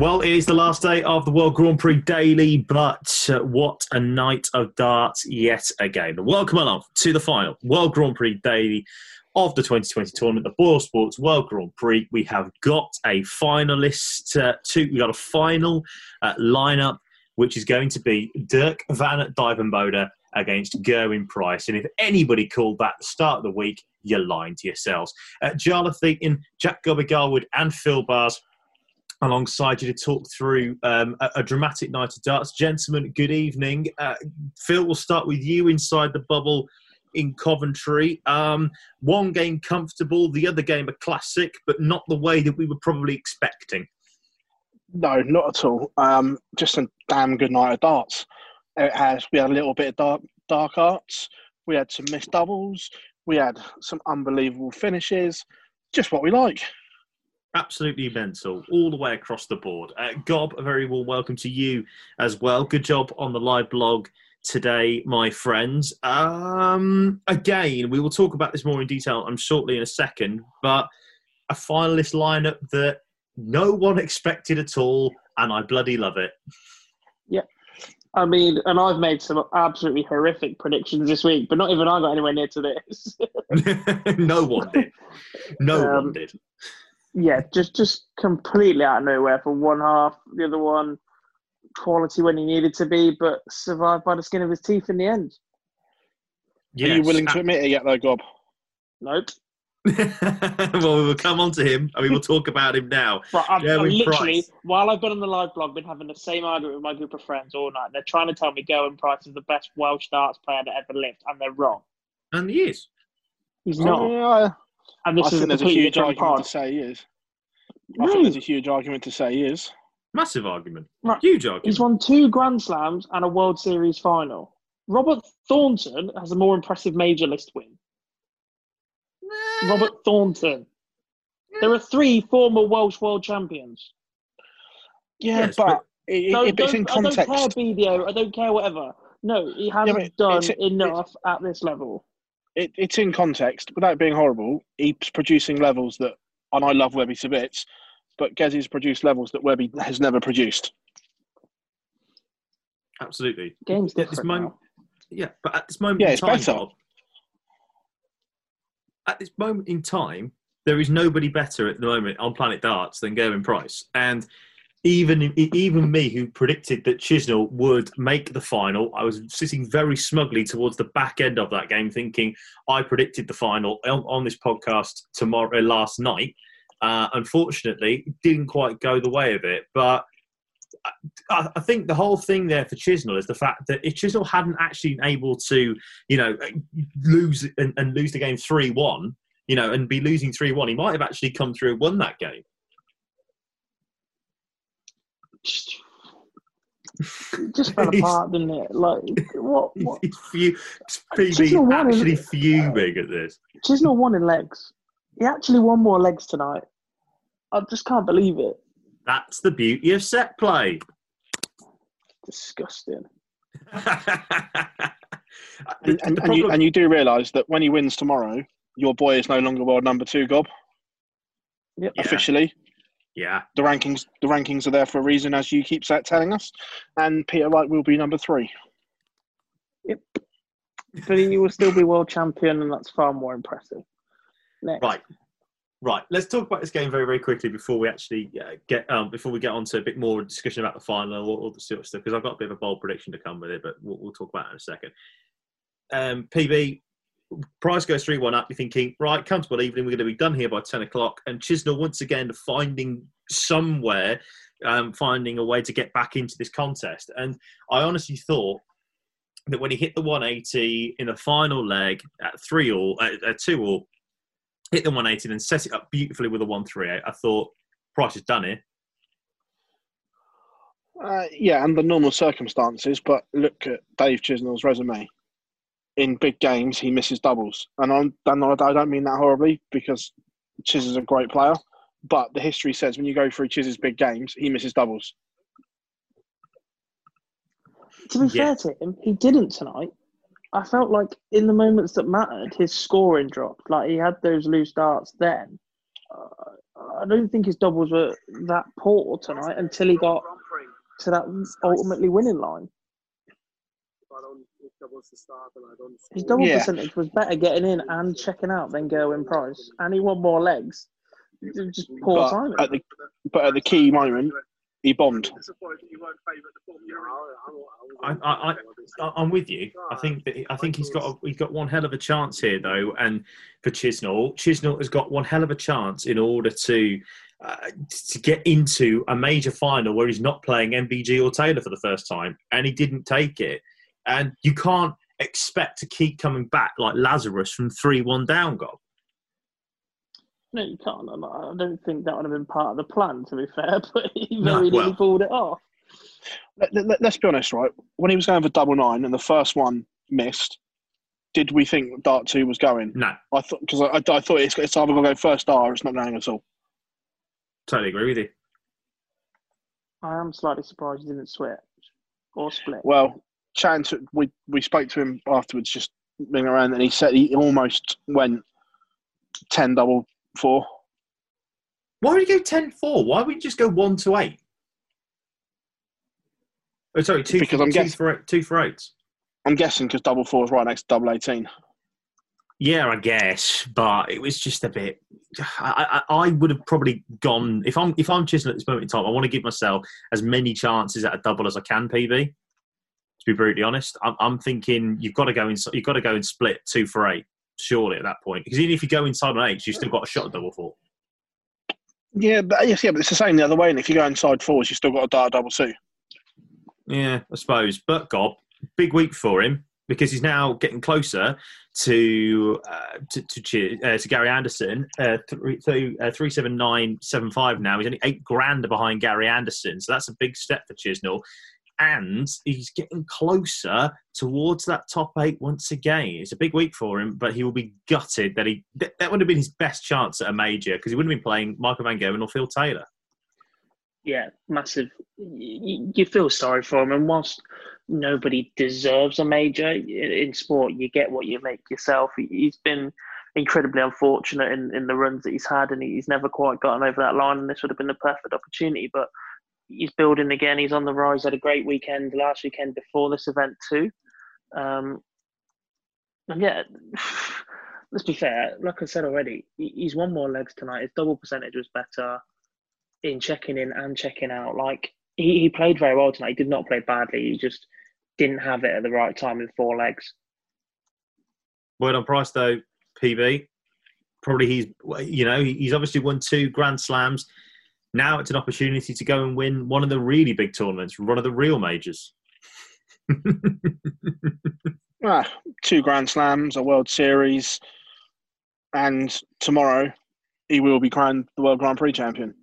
Well, it is the last day of the World Grand Prix Daily, but uh, what a night of darts yet again. Welcome along to the final World Grand Prix Daily of the 2020 tournament, the BoyleSports World Grand Prix. We have got a finalist, uh, two, we got a final uh, lineup, which is going to be Dirk van Duijvenbode against Gerwyn Price. And if anybody called that the start of the week, you're lying to yourselves. Uh, Jarleth Jack Gobby Garwood, and Phill Barrs alongside you to talk through um, a, a, dramatic night of darts. Gentlemen, good evening. Uh, Phil, we'll start with you inside the bubble in Coventry. Um, one game comfortable, the other game a classic, but not the way that we were probably expecting. No, not at all. Um, just a damn good night of darts. It has. We had a little bit of dark, dark arts. We had some missed doubles. We had some unbelievable finishes. Just what we like absolutely mental all the way across the board. Uh, Gob, a very warm welcome to you as well. Good job on the live blog today, my friends. Um, again, we will talk about this more in detail, I'm shortly in a second, but a finalist lineup that no one expected at all, and I bloody love it. Yeah. I mean, and I've made some absolutely horrific predictions this week, but not even I got anywhere near to this. no one did. No um, one did yeah, just just completely out of nowhere for one half. The other one, quality when he needed to be, but survived by the skin of his teeth in the end. Yes. Are you willing to admit it yet, though, Gob? Nope. well, we will come on to him and we will talk about him now. Right, i i literally, Price. while I've been on the live blog, been having the same argument with my group of friends all night. They're trying to tell me Gerwyn Price is the best Welsh darts player that ever lived, and they're wrong. And he is. He's oh, not. And this I is think there's a huge argument pod. to say he is. I think there's a huge argument to say he is. Massive argument. Right. Huge argument. He's won two Grand Slams and a World Series final. Robert Thornton has a more impressive major list win. Nah. Robert Thornton. There are three former Welsh world champions. Yeah, yes, but, but it, no, it's in context. I don't care, BDO. I don't care, whatever. No, he hasn't yeah, done enough at this level it, it's in context. Without being horrible, he's producing levels that, and I love Webby to bits, but Gezzy's produced levels that Webby has never produced. Absolutely. Game's different. At this moment, yeah, but at this moment, yeah, it's time, better. Bob, at this moment in time, there is nobody better at the moment on Planet Darts than Gerwyn Price, and even even me who predicted that Chisnall would make the final, I was sitting very smugly towards the back end of that game, thinking I predicted the final on, on this podcast tomorrow uh, last night. Uh, unfortunately, didn't quite go the way of it, but. I, I think the whole thing there for Chisnall is the fact that if Chisnall hadn't actually been able to, you know, lose and, and lose the game three one, you know, and be losing three one, he might have actually come through and won that game just, just fell apart, didn't it? Like what? what? He's actually fuming at this. Chisnall won in legs. He actually won more legs tonight. I just can't believe it. That's the beauty of set play. Disgusting. And, and, and, you, and you do realise that when he wins tomorrow, your boy is no longer world number two, Gob. Yep. Yeah. Officially, yeah, the rankings the rankings are there for a reason, as you keep sa- telling us. And Peter Wright will be number three. Yep. But he will still be world champion, and that's far more impressive. Next. right, right. Let's talk about this game very, very quickly before we actually uh, get um, before we get on to a bit more discussion about the final or all the sort of stuff because I've got a bit of a bold prediction to come with it, but we'll, we'll talk about it in a second. Um, PB, Price goes 3 1 up. You're thinking, right, comfortable evening. We're going to be done here by 10 o'clock. And Chisnall, once again, finding somewhere, um, finding a way to get back into this contest. And I honestly thought that when he hit the 180 in the final leg at 3 all, at, at 2 all, hit the 180 and set it up beautifully with a 138, I thought, Price has done it. Uh, yeah, under normal circumstances, but look at Dave Chisnall's resume. In big games, he misses doubles, and I'm, and I don't mean that horribly because Chiz is a great player. But the history says when you go through Chiz's big games, he misses doubles. To be Yeah. fair to him, he didn't tonight. I felt like in the moments that mattered, his scoring dropped. Like he had those loose darts then. Uh, I don't think his doubles were that poor tonight until he got to that ultimately winning line. His double Yeah. percentage was better getting in and checking out than Gerwyn Price, and he won more legs. Just poor But timing. at the but at the key moment, he bombed. I, I, I, I'm with you. I think that I think he's got a, he's got one hell of a chance here, though. And for Chisnall, Chisnall has got one hell of a chance in order to uh, to get into a major final where he's not playing MVG or Taylor for the first time, and he didn't take it. And you can't expect to keep coming back like Lazarus from three one down goal. No, you can't. and I don't think that would have been part of the plan, to be fair, but he No, very well- nearly pulled it off. Let, let, us be honest, right? When he was going for double nine and the first one missed, did we think Dart two was going? No, I thought because I, I, I thought it's, it's either going to go first star or it's not going at all. totally agree with you. I am slightly surprised he didn't switch or split. Well, chatting to we we spoke to him afterwards, just being around, and he said he almost went ten double four. Why would you go 10-4? Why would you just go one to eight? Oh, sorry, two, Because for, I'm two guess- for eight, two for eights. I'm guessing because double four is right next to double eighteen. Yeah, I guess, but it was just a bit. I, I, I would have probably gone if I'm if I'm Chisholm at this moment in time. I want to give myself as many chances at a double as I can. PB. To be brutally honest, I'm, I'm thinking you've got to go in. You've got to go and split two for eight. Surely at that point, because even if you go inside on eight, you've still got a shot at double four. Yeah, but yes, yeah, but it's the same the other way. And if you go inside fours, you've still got a dart double two. Yeah, I suppose. But Gob, big week for him because he's now getting closer to uh, to to, uh, to Gary Anderson. Uh, three, th- uh, three seven nine seven five now. He's only eight grand behind Gary Anderson, so that's a big step for Chisnall. And he's getting closer towards that top eight once again. It's a big week for him, but he will be gutted that he that, would have been his best chance at a major because he wouldn't have been playing Michael Van Gerwen or Phil Taylor. Yeah, massive. You, you feel sorry for him, and whilst nobody deserves a major in, sport, you get what you make yourself. He- He's been incredibly unfortunate in, in the runs that he's had, and he's never quite gotten over that line. And this would have been the perfect opportunity, but he's building again. He's on the rise. Had a great weekend last weekend before this event too. Um, and yeah, let's be fair. Like I said already, he's won more legs tonight. His double percentage was better in checking in and checking out. Like he, he played very well tonight. He did not play badly. He just didn't have it at the right time with four legs. Word on price though, PB. Probably he's you know he's obviously won two Grand Slams. Now it's an opportunity to go and win one of the really big tournaments, one of the real majors. Ah, two Grand Slams, a World Series, and tomorrow he will be crowned the World Grand Prix champion.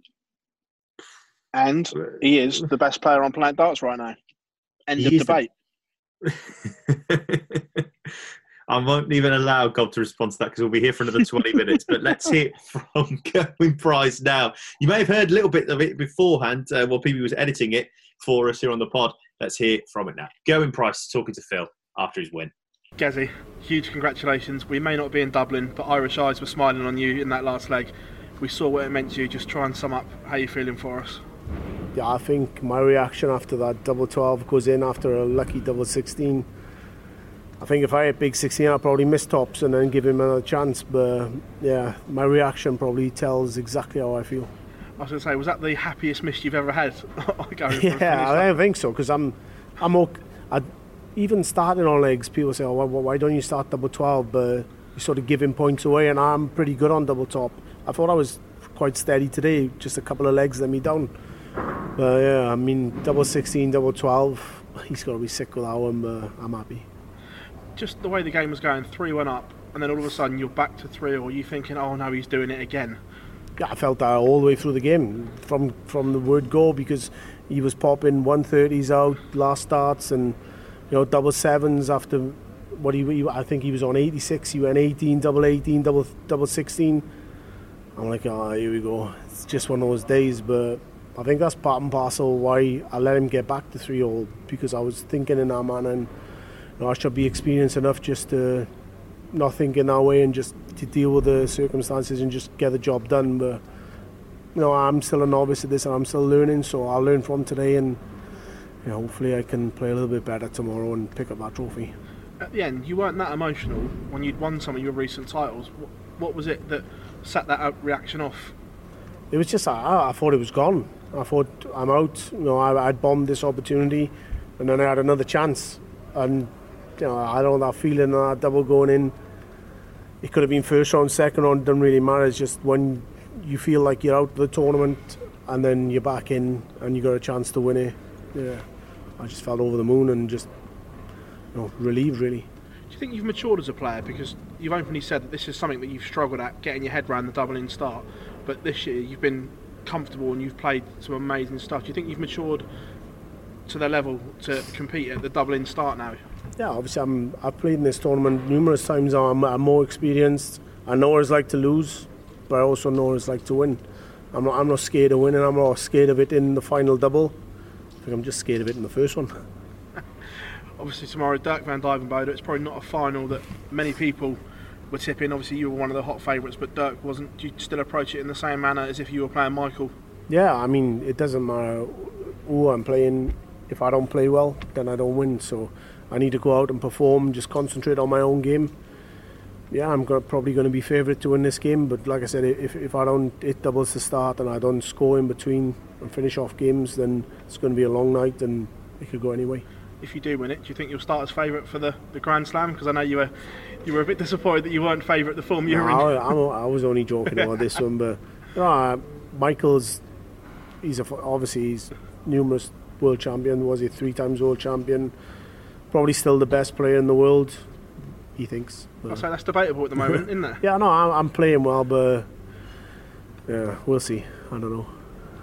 And he is the best player on Planet Darts right now. End He of is the- debate. I won't even allow Gob to respond to that because we'll be here for another 20 minutes. But let's hear from Gerwyn Price now. You may have heard a little bit of it beforehand uh, while PB was editing it for us here on the pod. Let's hear from it now. Gerwyn Price talking to Phil after his win. Gazzy, huge congratulations. We may not be in Dublin, but Irish eyes were smiling on you in that last leg. We saw what it meant to you. Just try and sum up how you're feeling for us. Yeah, I think my reaction after that double 12 goes in after a lucky double 16 I think if I had big 16, I'd probably miss tops and then give him another chance. But yeah, my reaction probably tells exactly how I feel. I was going to say, was that the happiest miss you've ever had? yeah, I don't think so because I'm, I'm okay. I, even starting on legs, people say, "Oh, why, why don't you start double 12?" But you sort of giving points away, and I'm pretty good on double top. I thought I was quite steady today, just a couple of legs let me down. But yeah, I mean, double 16, double 12, he's got to be sick with that one, but I'm happy just the way the game was going, 3 1 up, and then all of a sudden you're back to 3 or you thinking, oh no, he's doing it again? Yeah, I felt that all the way through the game from from the word go because he was popping 130s out last starts and you know double sevens after what he, he I think he was on 86 he went 18 double 18 double double 16 I'm like oh here we go it's just one of those days but I think that's part and parcel why I let him get back to 3 all because I was thinking in that manner and know, I should be experienced enough just to not think in that way and just to deal with the circumstances and just get the job done. But you know, I'm still a novice at this and I'm still learning, so I'll learn from today and you know, hopefully I can play a little bit better tomorrow and pick up that trophy. At the end, you weren't that emotional when you'd won some of your recent titles. What, was it that set that reaction off? It was just I, I thought it was gone. I thought I'm out. You know, I, I'd bombed this opportunity, and then I had another chance, and you know, I don't know that feeling of that double going in. It could have been first round, second round, doesn't really matter. It's just when you feel like you're out of the tournament and then you're back in and you got a chance to win it. Yeah, I just felt over the moon and just you know, relieved really. Do you think you've matured as a player? Because you've openly said that this is something that you've struggled at, getting your head around the double in start. But this year you've been comfortable and you've played some amazing stuff. Do you think you've matured to the level to compete at the double in start now? yeah, obviously I'm, I've played in this tournament numerous times. I'm, I'm more experienced. I know what it's like to lose, but I also know what it's like to win. I'm not, I'm not scared of winning. I'm not scared of it in the final double. I think I'm just scared of it in the first one. obviously tomorrow, Dirk van Duijvenbode. It's probably not a final that many people were tipping. Obviously you were one of the hot favourites, but Dirk wasn't. Do you still approach it in the same manner as if you were playing Michael? Yeah, I mean it doesn't matter who I'm playing. If I don't play well, then I don't win. So I need to go out and perform, just concentrate on my own game. Yeah, I'm probably going to be favourite to win this game, but like I said, if, if I don't hit doubles to start and I don't score in between and finish off games, then it's going to be a long night and it could go anyway. If you do win it, do you think you'll start as favourite for the, the Grand Slam? Because I know you were you were a bit disappointed that you weren't favourite the form you no, were in. I, I, was only joking about this one, but uh, Michael's he's a, obviously he's numerous world champion. Was he three times world champion? probably still the best player in the world. He thinks. I'll say that's debatable at the moment, isn't it? Yeah, no, I'm, I'm playing well, but yeah, we'll see. I don't know.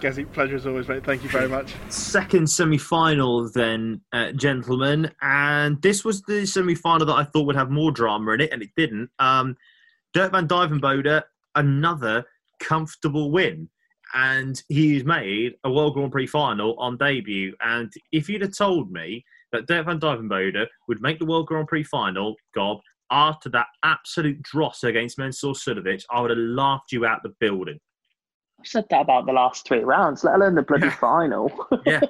Gazzy, pleasure as always, mate. Thank you very much. Second semi final, then, uh, gentlemen. And this was the semi final that I thought would have more drama in it, and it didn't. Um, Dirk van Duijvenbode, another comfortable win. And he's made a World Grand Prix final on debut. And if you'd have told me that Dirk van Duijvenbode would make the World Grand Prix final, Gob, after that absolute dross against Mensur Suljovic, I would have laughed you out the building. I said that about the last three rounds, let alone the bloody yeah. final. yeah,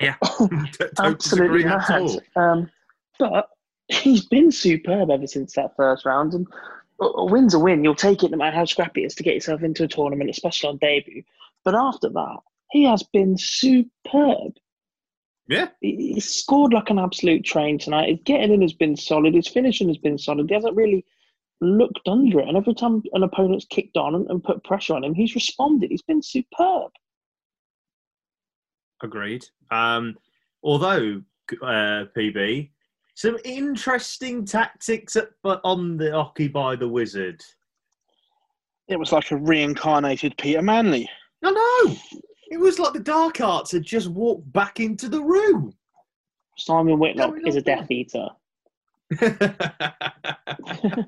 yeah, absolutely mad. Um, but he's been superb ever since that first round, and a win's a win. You'll take it no matter how scrappy it is to get yourself into a tournament, especially on debut. But after that, he has been superb. Yeah. He, scored like an absolute train tonight. His getting in has been solid. His finishing has been solid. He hasn't really looked under it. And every time an opponent's kicked on and, and put pressure on him, he's responded. He's been superb. Agreed. Um, although, uh, PB, some interesting tactics at, but on the hockey by the wizard. It was like a reincarnated Peter Manley. I know. It was like the dark arts had just walked back into the room. Simon Whitlock is a Death Eater.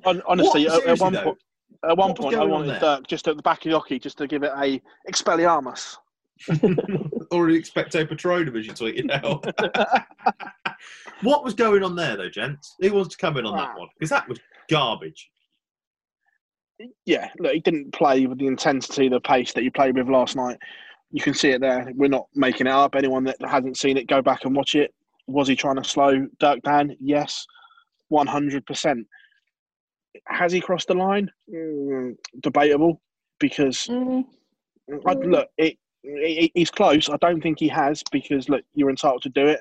Hon- Honestly, What? at, at Seriously, one though? point, at one What was point, I going on wanted there? Dirk just at the back of the hockey just to give it a Expelliarmus. or an expecto patronum, as you tweeted out. what was going on there, though, gents? Who wants to come in on that one? Because that was garbage. Yeah, look, he didn't play with the intensity, the pace that he played with last night. You can see it there. We're not making it up. Anyone that hasn't seen it, go back and watch it. Was he trying to slow Dirk down? Yes, one hundred percent. Has he crossed the line? Mm, debatable, because I, look, it, it, he's close. I don't think he has because look, you're entitled to do it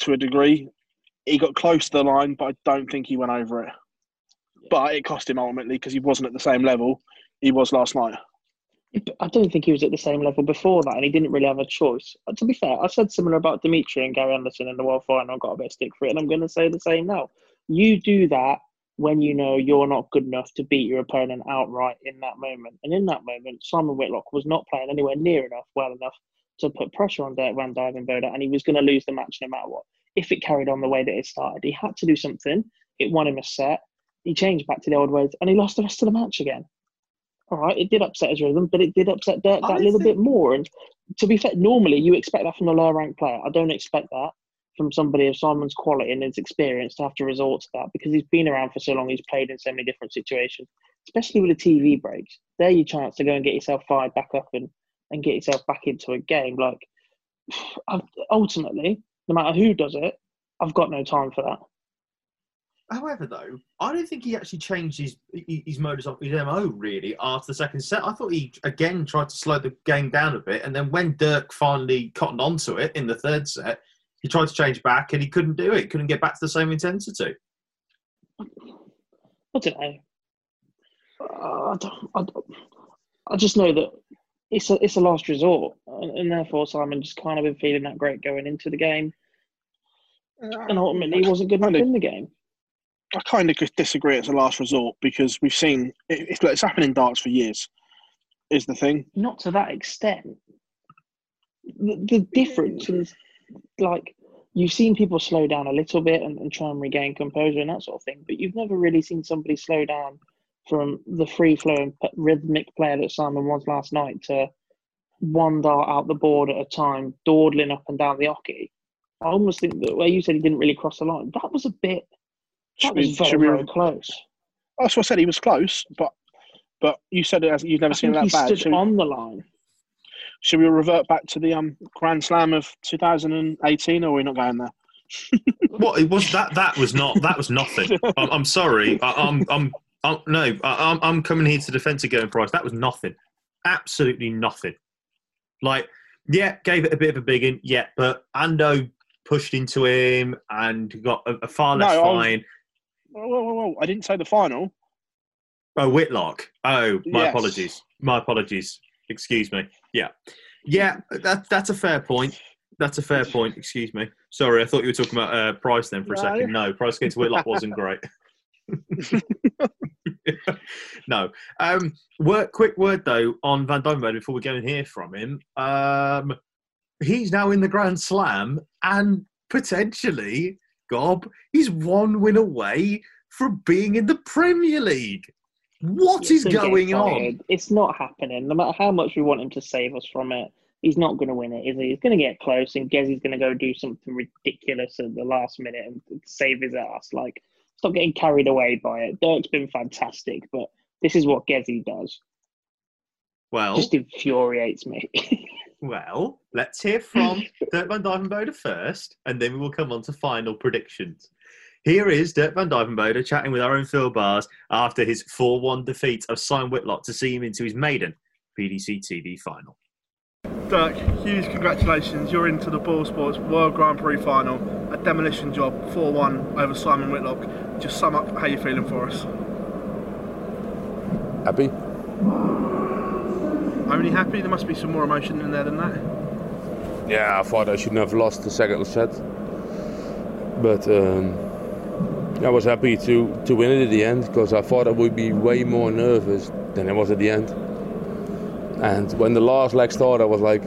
to a degree. He got close to the line, but I don't think he went over it. But it cost him ultimately because he wasn't at the same level he was last night. I don't think he was at the same level before that, and he didn't really have a choice. Uh, To be fair, I said similar about Dimitri and Gary Anderson in the World Final. I got a bit of stick for it, and I'm going to say the same now. You do that when you know you're not good enough to beat your opponent outright in that moment. And in that moment, Simon Whitlock was not playing anywhere near enough, well enough to put pressure on Dirk Van Duijvenbode, and he was going to lose the match no matter what. If it carried on the way that it started, he had to do something. It won him a set. He changed back to the old ways, and he lost the rest of the match again. All right, it did upset his rhythm, but it did upset Dirk that little bit more. And to be fair, normally you expect that from a lower ranked player. I don't expect that from somebody of Simon's quality and his experience to have to resort to that because he's been around for so long. He's played in so many different situations, especially with the TV breaks. They're your chance to go and get yourself fired back up and, and get yourself back into a game. Like, I've, ultimately, no matter who does it, I've got no time for that. However, though, I don't think he actually changed his his modus of his mo really after the second set. I thought he again tried to slow the game down a bit, and then when Dirk finally cottoned onto it in the third set, he tried to change back and he couldn't do it. Couldn't get back to the same intensity. I don't know. Uh, I, don't, I, don't- I just know that it's a it's a last resort, and, and therefore Simon just kind of been feeling that great going into the game, and ultimately he wasn't good enough in the game. I kind of disagree. It's a last resort because we've seen it, it's, it's happened in darts for years. Is the thing. Not to that extent. The, the difference mm. is like you've seen people slow down a little bit and, and try and regain composure and that sort of thing, but you've never really seen somebody slow down from the free flowing rhythmic player that Simon was last night to one dart out the board at a time, dawdling up and down the hockey. I almost think that where you said he didn't really cross the line, that was a bit that Should we- was very, we- very close. That's what I said. He was close, but but you said it as you've never I seen think it that he bad. stood Should, on the line. should we revert back to the um Grand Slam of 2018, or are we not going there? What it was that? That was not. That was nothing. I'm, I'm sorry. I, I'm. I'm. No. I, I'm. I'm coming here to defend Again Price. That was nothing. Absolutely nothing. Like, yeah, gave it a bit of a big in. Yeah, but Ando pushed into him and got a, a far less No, fine. Whoa, whoa, whoa, whoa. I didn't say the final. Oh, Whitlock. Oh, my Yes. apologies. My apologies. Excuse me. Yeah. Yeah, that, that's a fair point. That's a fair point. Excuse me. Sorry, I thought you were talking about uh, Price then for a No. second. No, Price against Whitlock wasn't great. no. Um, word, quick word, though, on Van Duijvenbode before we go and hear from him. Um, he's now in the Grand Slam and potentially, Gob, he's one win away from being in the Premier League. What is going on? It's not happening. No matter how much we want him to save us from it, he's not going to win it, is he? He's going to get close, and Gezzy's going to go do something ridiculous at the last minute and save his ass. Like, stop getting carried away by it. Dirk's been fantastic, but this is what Gezzy does. Well, Just infuriates me. well, let's hear from Dirk Van Duijvenbode first, and then we will come on to final predictions. Here is Dirk Van Duijvenbode chatting with our own Phill Barrs after his 4 1 defeat of Simon Whitlock to see him into his maiden PDC TV final. Dirk, huge congratulations. You're into the BoyleSports World Grand Prix final. A demolition job, 4 1 over Simon Whitlock. Just sum up how you're feeling for us. Happy? Only happy? There must be some more emotion in there than that. Yeah, I thought I shouldn't have lost the second set. But um, I was happy to, to win it at the end because I thought I would be way more nervous than I was at the end. And when the last leg started, I was like,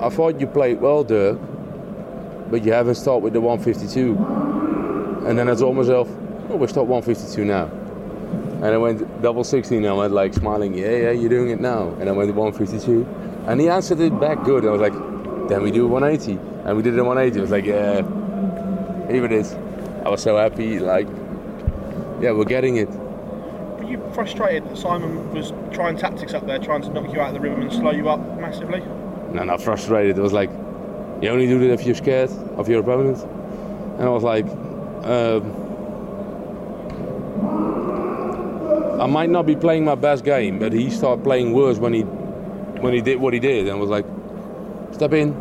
I thought you played well, Dirk, but you haven't started with the 152. And then I told myself, oh, we stopped 152 now. And I went double 16 and I went like smiling, yeah, yeah, you're doing it now. And I went 152. And he answered it back good. I was like, then we do 180. And we did it at 180. I was like, yeah, here it is. I was so happy, like, yeah, we're getting it. Were you frustrated that Simon was trying tactics up there, trying to knock you out of the rhythm and slow you up massively? No, not frustrated. It was like, you only do that if you're scared of your opponent. And I was like, um, I might not be playing my best game, but he started playing worse when he when he did what he did, and was like, step in,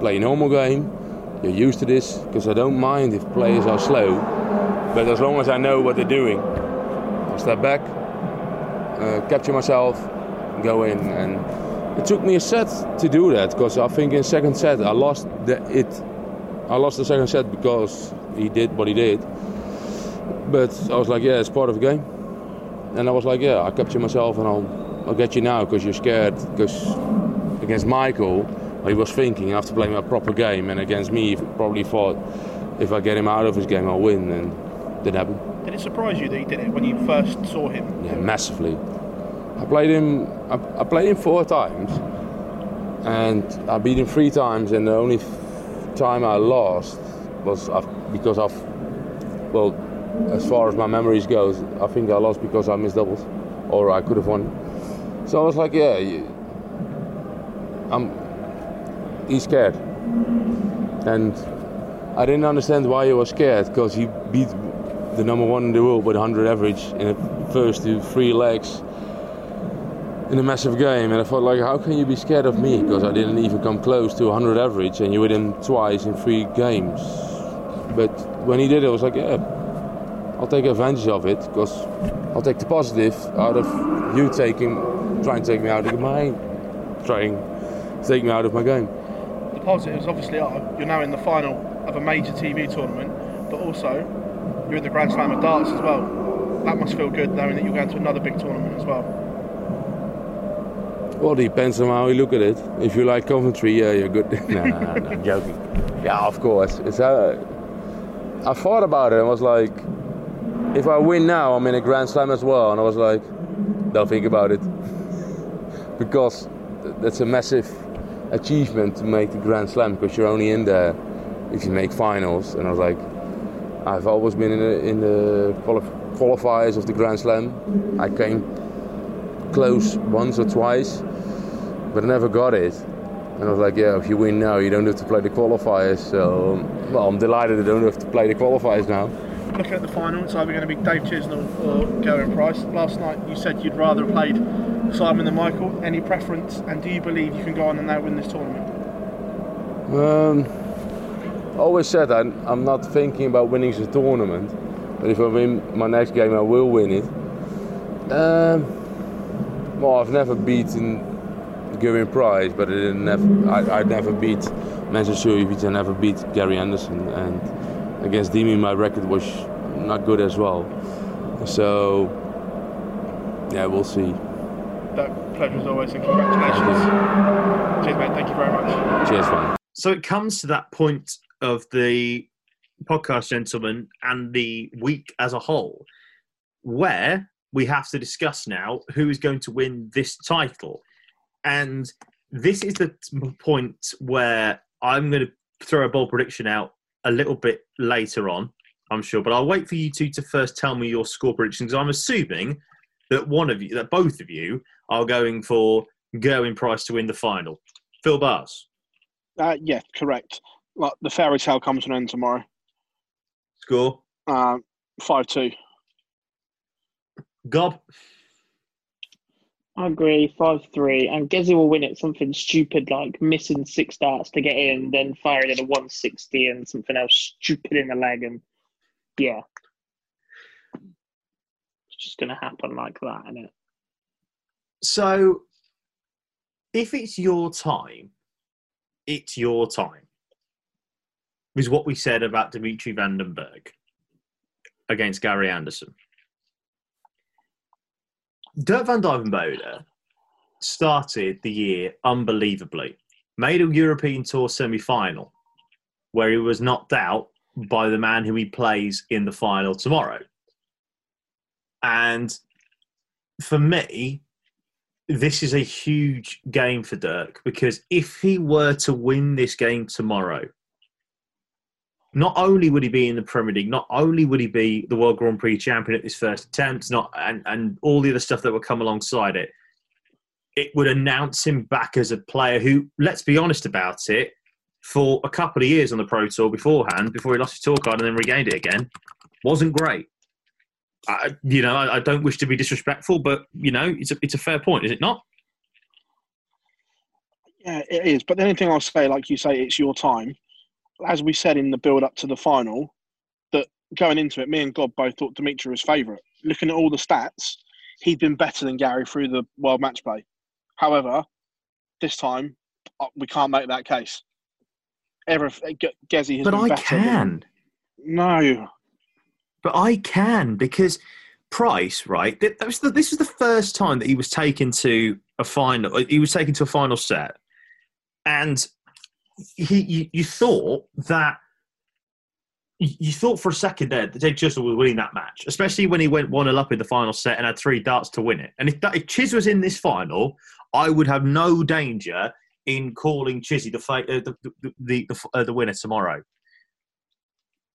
play a normal game. You're used to this because I don't mind if players are slow, but as long as I know what they're doing, I step back, uh, capture myself, go in, and it took me a set to do that because I think in second set I lost the, it. I lost the second set because he did what he did. But I was like, yeah, it's part of the game. And I was like, yeah, I capture myself and I'll, I'll get you now because you're scared. Because against Michael, he was thinking I have to play my proper game, and against me, he probably thought if I get him out of his game, I'll win. And didn't happen. Did it surprise you that he did it when you first saw him? Yeah, massively. I played him. I, I played him four times, and I beat him three times. And the only time I lost was af- because of, well, as far as my memories goes, I think I lost because I missed doubles, or I could have won. So I was like, yeah, I'm. He's scared, and I didn't understand why he was scared because he beat the number one in the world with 100 average in the first three legs in a massive game, and I thought like, how can you be scared of me? Because I didn't even come close to 100 average, and you him twice in three games. But when he did it, I was like, yeah, I'll take advantage of it because I'll take the positive out of you taking, trying to take me out of my, trying to take me out of my game. The positives obviously are you're now in the final of a major TV tournament, but also you're in the Grand Slam of darts as well. That must feel good knowing that you're going to another big tournament as well. Well, it depends on how you look at it. If you like Coventry, yeah, you're good. no, no, no, I'm joking. Yeah, of course. It's uh, I thought about it and was like, if I win now, I'm in a Grand Slam as well. And I was like, don't think about it. because that's a massive achievement to make the Grand Slam because you're only in there if you make finals. And I was like, I've always been in the, in the quali- qualifiers of the Grand Slam. I came close once or twice, but I never got it. And I was like, yeah, if you win now, you don't have to play the qualifiers. So, well, I'm delighted I don't have to play the qualifiers now. Looking at the final, it's either going to be Dave Chisnall or Gerwyn Price. Last night you said you'd rather have played Simon than Michael. Any preference? And do you believe you can go on and now win this tournament? Um, I always said I'm, I'm not thinking about winning the tournament, but if I win my next game, I will win it. Um, well, I've never beaten Gerwyn Price, but I didn't never, I, I never beat Manchester United. I never beat Gary Anderson, and against Demi, my record was not good as well. So, yeah, we'll see. That pleasure as always, and congratulations. Cheers, mate. Thank you very much. Cheers, man. So it comes to that point of the podcast, gentlemen, and the week as a whole, where we have to discuss now who is going to win this title. And this is the point where I'm going to throw a bold prediction out a little bit later on, I'm sure. But I'll wait for you two to first tell me your score predictions. I'm assuming that one of you, that both of you, are going for Gerwyn Price to win the final. Phill Barrs, Uh, yeah, correct. Like the fairy tale comes to an end tomorrow. score. Uh, Five two. Gob, I agree, 5 3. And Gezzy will win it something stupid like missing six darts to get in, then firing at a 160 and something else stupid in the leg. And yeah. It's just to happen like that, isn't it? So, if it's your time, it's your time. Is what we said about Dimitri Van den Bergh against Gary Anderson. Dirk van Duijvenbode started the year unbelievably. Made a European Tour semi-final where he was knocked out by the man who he plays in the final tomorrow. And for me, this is a huge game for Dirk because if he were to win this game tomorrow, not only would he be in the Premier League, not only would he be the World Grand Prix champion at his first attempt, not and, and all the other stuff that would come alongside it, it would announce him back as a player who, let's be honest about it, for a couple of years on the Pro Tour beforehand, before he lost his tour card and then regained it again, wasn't great. I, you know, I, I don't wish to be disrespectful, but you know, it's a it's a fair point, is it not? Yeah, it is. But the only thing I'll say, like you say, it's your time. As we said in the build up to the final, that going into it, me and Gob both thought Dimitri was favourite. Looking at all the stats, he'd been better than Gary through the world match play. However, this time uh, we can't make that case. Ever Gezzy has but been I better. can. Than, no, but I can because Price, right? That was the, this was the first time that he was taken to a final. He was taken to a final set, and he you, you thought that you thought for a second there that Jake Chisholm was winning that match, especially when he went 1 0 up in the final set and had three darts to win it. And if, that, if Chiz was in this final, I would have no danger in calling Chizzy the, uh, the, the, the, the, uh, the winner tomorrow.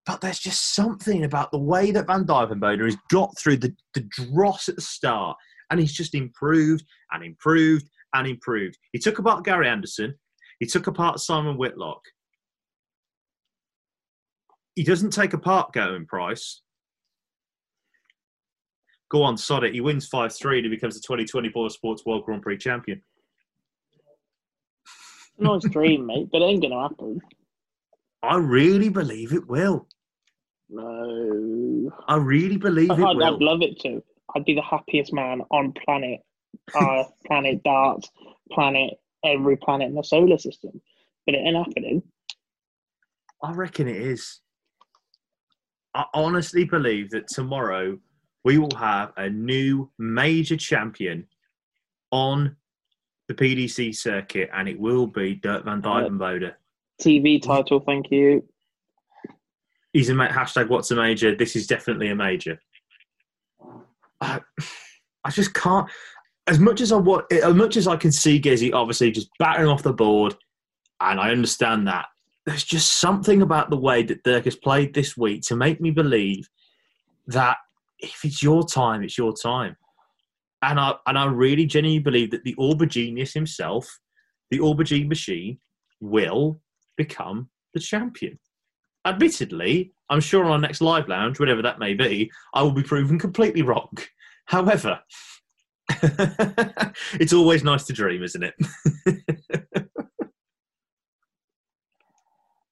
But there's just something about the way that Van Duijvenbode has got through the, the dross at the start, and he's just improved and improved and improved. He took about Gary Anderson, he took apart Simon Whitlock, he doesn't take apart Gerwyn Price. Go on, sod it. He wins 5 3 and he becomes the 2024 Sports World Grand Prix champion. Nice dream, mate, but it ain't going to happen. I really believe it will. No. I really believe I'd, it will. I'd love it to. I'd be the happiest man on planet Earth, planet Darts, planet, every planet in the solar system. But it ain't happening. I reckon it is. I honestly believe that tomorrow we will have a new major champion on the PDC circuit, and it will be Dirk Van uh, Duijvenbode. TV title, thank you. He's a ma- hashtag What's a major? This is definitely a major. I, I just can't. As much as I want, as much as I can see Gezzy obviously just battering off the board, and I understand that there's just something about the way that Dirk has played this week to make me believe that if it's your time, it's your time. And I and I really genuinely believe that the Aubergenius himself, the Aubergine machine, will become the champion. Admittedly, I'm sure on our next live lounge, whatever that may be, I will be proven completely wrong. However, it's always nice to dream, isn't it?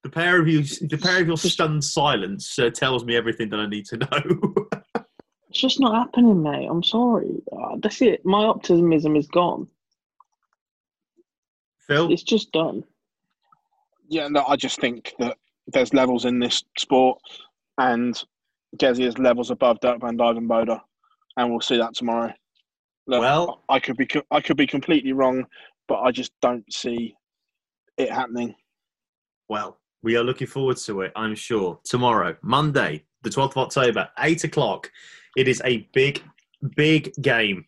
the pair of you, the pair of your stunned silence uh, tells me everything that I need to know. It's just not happening, mate. I'm sorry. Uh, that's it. My optimism is gone. Phil, It's just done. yeah, no, I just think that there's levels in this sport, and Gezzy is levels above Dirk Van Duijvenbode, and we'll see that tomorrow. Look, Well- I could be I could be completely wrong, but I just don't see it happening. Well, we are looking forward to it, I'm sure. Tomorrow, Monday, the 12th of October, 8 o'clock. It is a big, big game.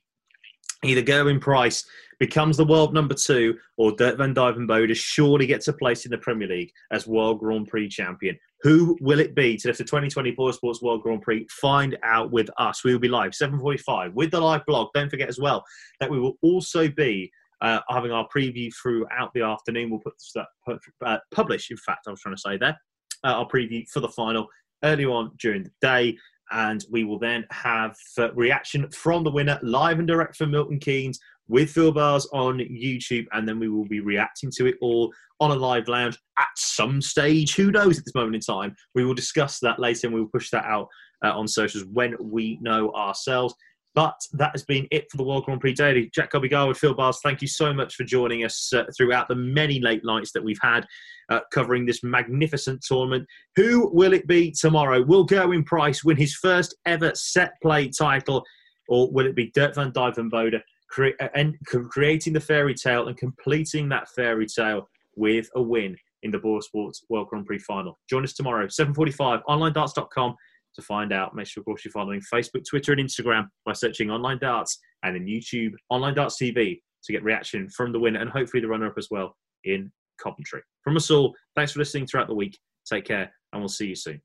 Either Gerwyn Price becomes the world number two, or Dirk van Duijvenbode surely gets a place in the Premier League as World Grand Prix champion. Who will it be to lift the 2024 Sports World Grand Prix? Find out with us. We will be live 7:45 with the live blog. Don't forget as well that we will also be uh, having our preview throughout the afternoon. We'll put that uh, publish. In fact, I was trying to say there uh, our preview for the final early on during the day, and we will then have uh, reaction from the winner live and direct from Milton Keynes with Phill Barrs on YouTube, and then we will be reacting to it all on a live lounge at some stage. Who knows at this moment in time? We will discuss that later, and we will push that out uh, on socials when we know ourselves. But that has been it for the World Grand Prix Daily. Jack Gobby Garwood, Phil Bars, thank you so much for joining us uh, throughout the many late nights that we've had uh, covering this magnificent tournament. Who will it be tomorrow? Will Gerwyn Price win his first ever set play title, or will it be Dirk van Duijvenbode cre- and creating the fairy tale and completing that fairy tale with a win in the BoyleSports World Grand Prix final. Join us tomorrow, 7.45, onlinedarts.com to find out. Make sure, of course, you're following Facebook, Twitter, and Instagram by searching Online Darts and then YouTube, Online Darts TV to get reaction from the winner and hopefully the runner up as well in Coventry. From us all, thanks for listening throughout the week. Take care, and we'll see you soon.